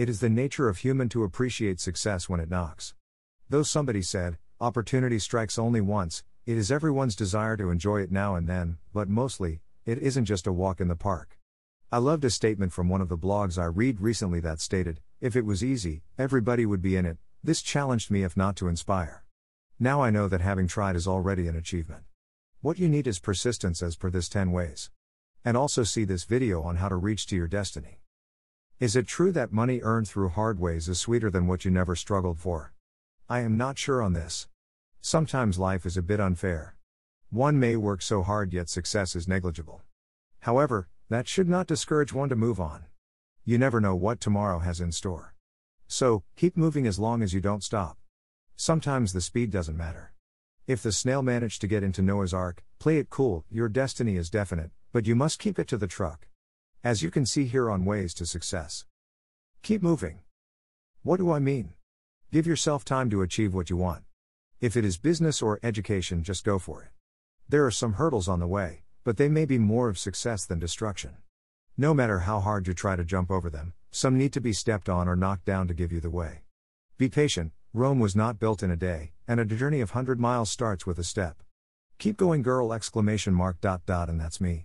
It is the nature of human to appreciate success when it knocks. Though somebody said, opportunity strikes only once, it is everyone's desire to enjoy it now and then, but mostly, it isn't just a walk in the park. I loved a statement from one of the blogs I read recently that stated, if it was easy, everybody would be in it. This challenged me if not to inspire. Now I know that having tried is already an achievement. What you need is persistence as per this 10 ways. And also see this video on how to reach to your destiny. Is it true that money earned through hard ways is sweeter than what you never struggled for? I am not sure on this. Sometimes life is a bit unfair. One may work so hard yet success is negligible. However, that should not discourage one to move on. You never know what tomorrow has in store. So, keep moving as long as you don't stop. Sometimes the speed doesn't matter. If the snail managed to get into Noah's Ark, play it cool, your destiny is definite, but you must keep it to the truck. As you can see here on Ways to Success. Keep moving. What do I mean? Give yourself time to achieve what you want. If it is business or education, just go for it. There are some hurdles on the way, but they may be more of success than destruction. No matter how hard you try to jump over them, some need to be stepped on or knocked down to give you the way. Be patient, Rome was not built in a day, and a journey of 100 miles starts with a step. Keep going girl exclamation mark dot dot and that's me.